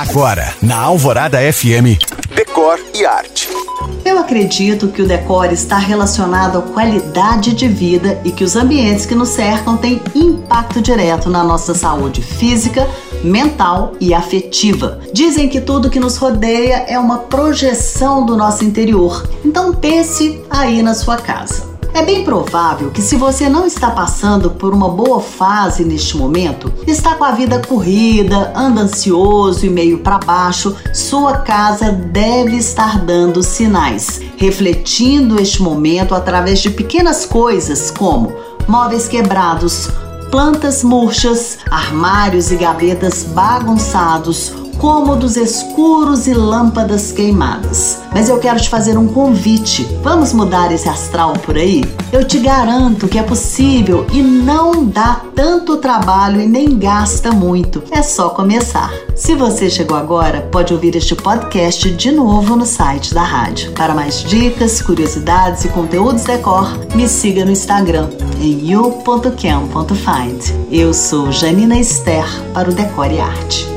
Agora, na Alvorada FM, Decor e Arte. Eu acredito que o decor está relacionado à qualidade de vida e que os ambientes que nos cercam têm impacto direto na nossa saúde física, mental e afetiva. Dizem que tudo que nos rodeia é uma projeção do nosso interior. Então pense aí na sua casa. É bem provável que, se você não está passando por uma boa fase neste momento, está com a vida corrida, anda ansioso e meio para baixo, sua casa deve estar dando sinais, refletindo este momento através de pequenas coisas como móveis quebrados, plantas murchas, armários e gavetas bagunçados, cômodos escuros e lâmpadas queimadas. Mas eu quero te fazer um convite. Vamos mudar esse astral por aí? Eu te garanto que é possível e não dá tanto trabalho e nem gasta muito. É só começar. Se você chegou agora, pode ouvir este podcast de novo no site da rádio. Para mais dicas, curiosidades e conteúdos decor, me siga no Instagram em you.cam.find. Eu sou Janina Esther para o Decore Arte.